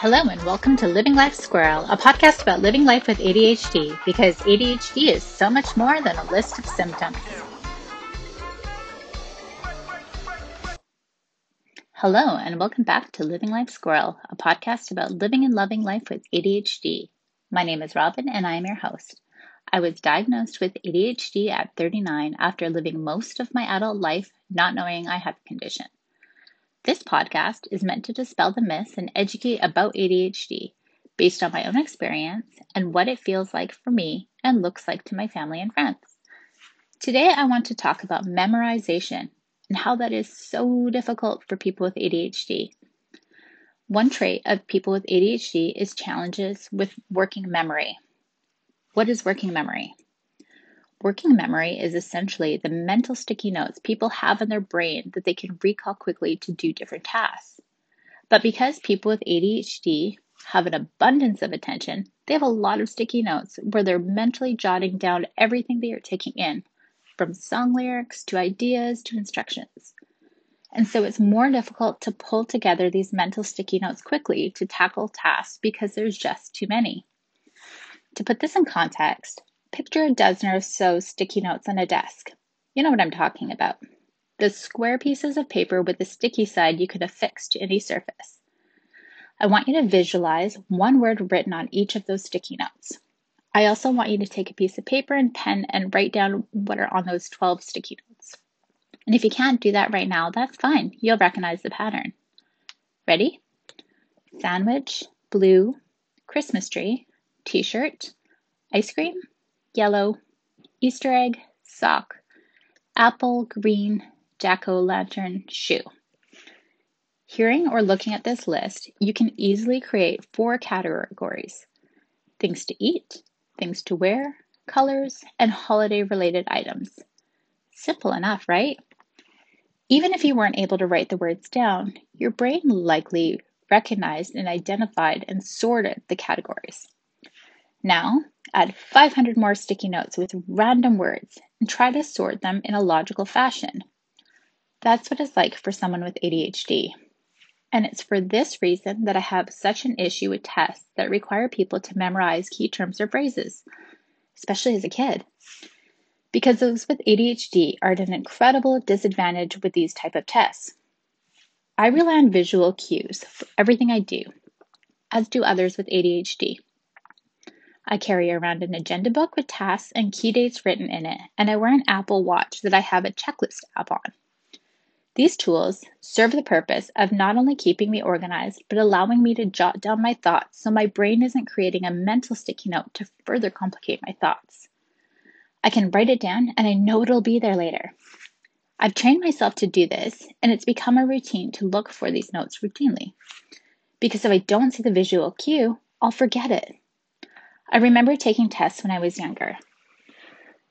Hello, and welcome to Living Life Squirrel, a podcast about living life with ADHD because ADHD is so much more than a list of symptoms. Hello, and welcome back to Living Life Squirrel, a podcast about living and loving life with ADHD. My name is Robin, and I am your host. I was diagnosed with ADHD at 39 after living most of my adult life not knowing I had the condition. This podcast is meant to dispel the myths and educate about ADHD based on my own experience and what it feels like for me and looks like to my family and friends. Today, I want to talk about memorization and how that is so difficult for people with ADHD. One trait of people with ADHD is challenges with working memory. What is working memory? Working memory is essentially the mental sticky notes people have in their brain that they can recall quickly to do different tasks. But because people with ADHD have an abundance of attention, they have a lot of sticky notes where they're mentally jotting down everything they are taking in, from song lyrics to ideas to instructions. And so it's more difficult to pull together these mental sticky notes quickly to tackle tasks because there's just too many. To put this in context, Picture a dozen or so sticky notes on a desk. You know what I'm talking about. The square pieces of paper with the sticky side you could affix to any surface. I want you to visualize one word written on each of those sticky notes. I also want you to take a piece of paper and pen and write down what are on those 12 sticky notes. And if you can't do that right now, that's fine. You'll recognize the pattern. Ready? Sandwich, blue, Christmas tree, t shirt, ice cream, yellow, Easter egg, sock, apple, green, jack o' lantern, shoe. Hearing or looking at this list, you can easily create four categories things to eat, things to wear, colors, and holiday related items. Simple enough, right? Even if you weren't able to write the words down, your brain likely recognized and identified and sorted the categories. Now, add 500 more sticky notes with random words and try to sort them in a logical fashion. That's what it's like for someone with ADHD. And it's for this reason that I have such an issue with tests that require people to memorize key terms or phrases, especially as a kid. Because those with ADHD are at an incredible disadvantage with these type of tests. I rely on visual cues for everything I do, as do others with ADHD. I carry around an agenda book with tasks and key dates written in it, and I wear an Apple Watch that I have a checklist app on. These tools serve the purpose of not only keeping me organized, but allowing me to jot down my thoughts so my brain isn't creating a mental sticky note to further complicate my thoughts. I can write it down and I know it'll be there later. I've trained myself to do this, and it's become a routine to look for these notes routinely. Because if I don't see the visual cue, I'll forget it. I remember taking tests when I was younger.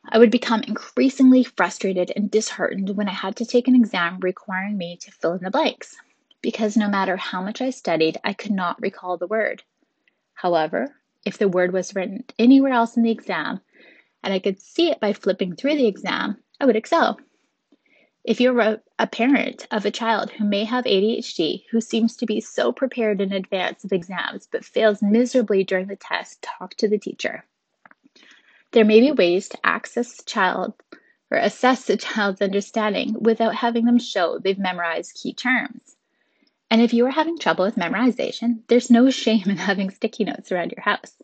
I would become increasingly frustrated and disheartened when I had to take an exam requiring me to fill in the blanks, because no matter how much I studied, I could not recall the word. However, if the word was written anywhere else in the exam, and I could see it by flipping through the exam, I would excel. If you're a, a, parent of a child who may have ADHD, who seems to be so prepared in advance of exams but fails miserably during the test, talk to the teacher. There may be ways to access the child or assess the child's understanding without having them show they've memorized key terms. And if you are having trouble with memorization, there's no shame in having sticky notes around your house.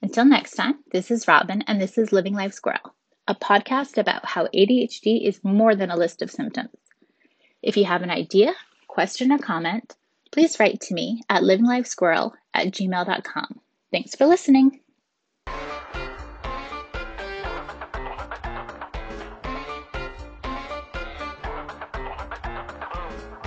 Until next time, this is Robin, and this is Living Life Squirrel a podcast about how ADHD is more than a list of symptoms. If you have an idea, question, or comment, please write to me at livinglifesquirrel at gmail.com. Thanks for listening.